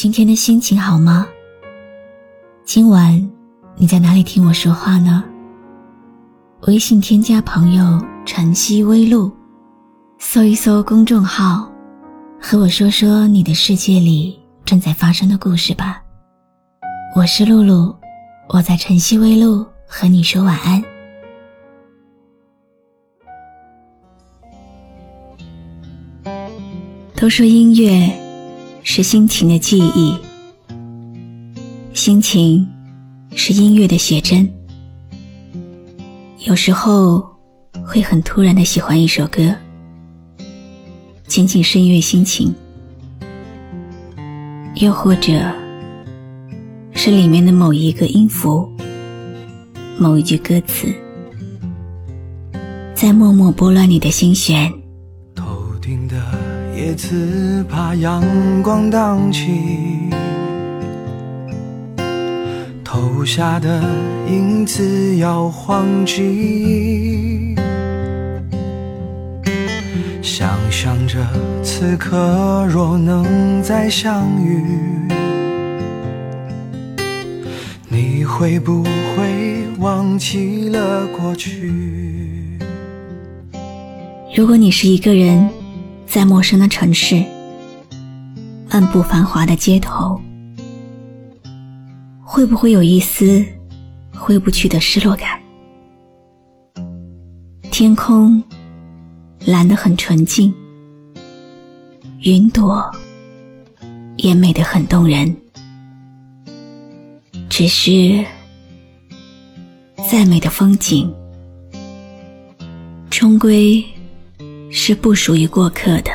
今天的心情好吗？今晚你在哪里听我说话呢？微信添加朋友“晨曦微露”，搜一搜公众号，和我说说你的世界里正在发生的故事吧。我是露露，我在晨曦微露和你说晚安。都说音乐是心情的记忆。心情是音乐的写真，有时候会很突然的喜欢一首歌，仅仅是因为心情；又或者是里面的某一个音符、某一句歌词，在默默拨乱你的心弦。叶子怕阳光荡起。投下的影子摇晃记，想象着此刻若能再相遇，你会不会忘记了过去？如果你是一个人，在陌生的城市，漫步繁华的街头。会不会有一丝挥不去的失落感？天空蓝得很纯净，云朵也美得很动人。只是再美的风景，终归是不属于过客的。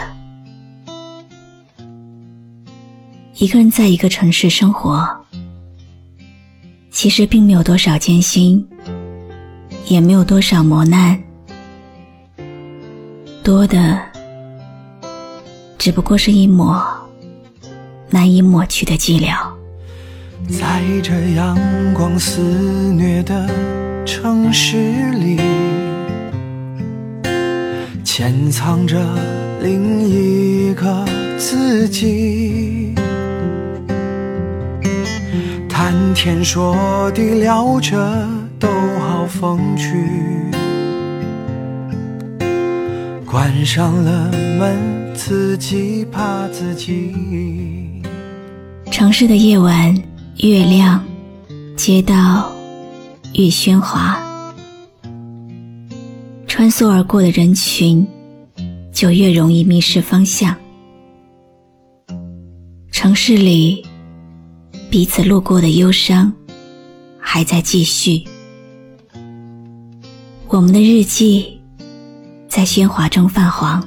一个人在一个城市生活。其实并没有多少艰辛，也没有多少磨难，多的只不过是一抹难以抹去的寂寥。在这阳光肆虐的城市里，潜藏着另一个自己。谈天说地聊着都好风趣，关上了门，自己怕自己。城市的夜晚越亮，街道越喧哗，穿梭而过的人群就越容易迷失方向。城市里。彼此路过的忧伤还在继续，我们的日记在喧哗中泛黄，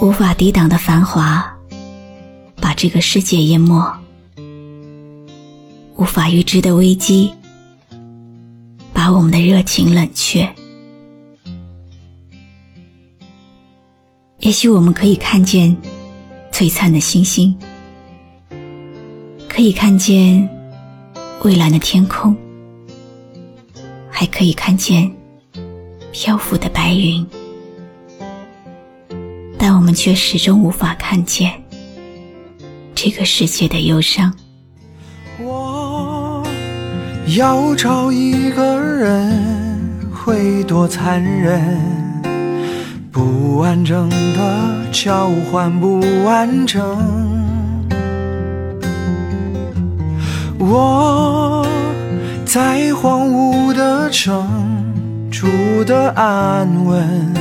无法抵挡的繁华把这个世界淹没，无法预知的危机把我们的热情冷却。也许我们可以看见璀璨的星星。可以看见蔚蓝的天空，还可以看见漂浮的白云，但我们却始终无法看见这个世界的忧伤。我要找一个人，会多残忍？不完整的交换，不完整。我在荒芜的城住的安稳，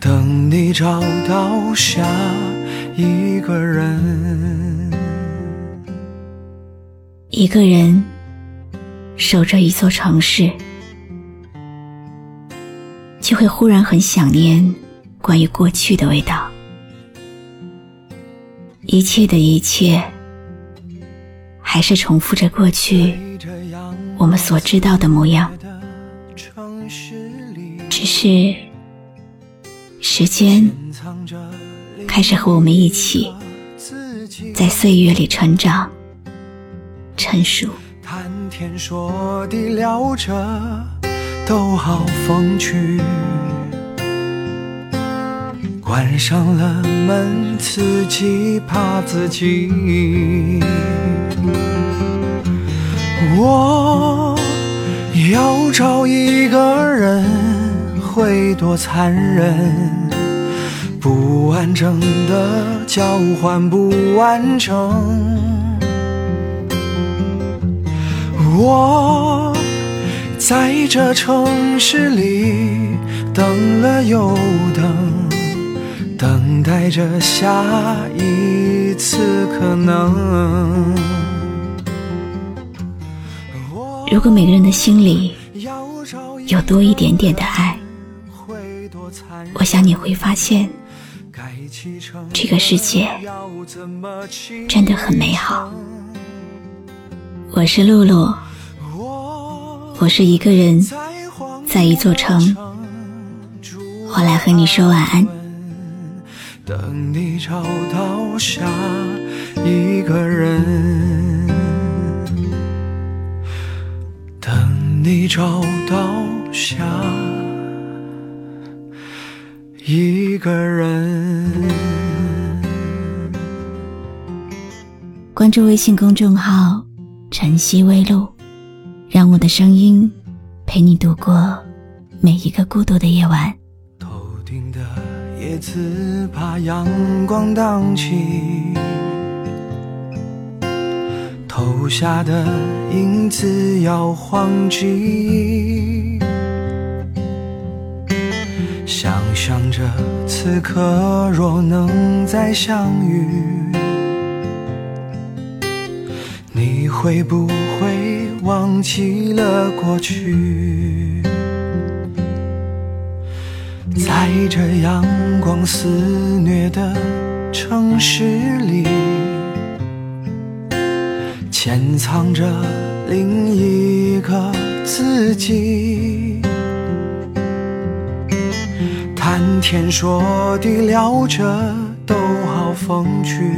等你找到下一个人。一个人守着一座城市，就会忽然很想念关于过去的味道。一切的一切，还是重复着过去我们所知道的模样，只是时间开始和我们一起在岁月里成长、成熟。谈天说地聊着，都好风趣。关上了门，自己怕自己。我要找一个人，会多残忍？不完整的交换不完整。我在这城市里等了又等。等待着下一次可能。如果每个人的心里有多一点点的爱，我想你会发现，这个世界真的很美好。我是露露，我是一个人在一座城，我来和你说晚安。等你找到下一个人，等你找到下一个人。关注微信公众号“晨曦微露”，让我的声音陪你度过每一个孤独的夜晚。头顶的。叶子怕阳光荡起，投下的影子摇晃记。想象着此刻若能再相遇，你会不忘记了过去？在这阳光肆虐的城市里，潜藏着另一个自己。谈天说地聊着都好风趣，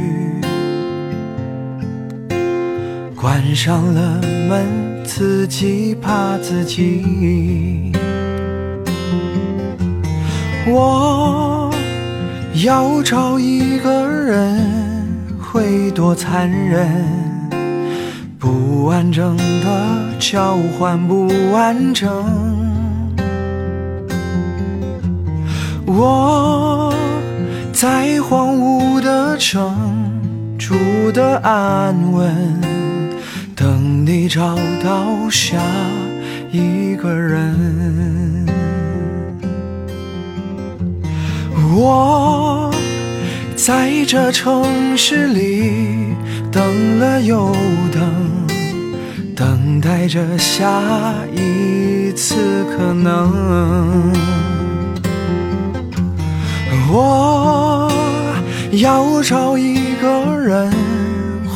关上了门，自己怕自己。我要找一个人，会多残忍？不完整的交换不完整。我在荒芜的城住的安稳，等你找到下一个人。我在这城市里等了又等，等待着下一次可能。我要找一个人，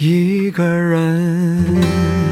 一个人。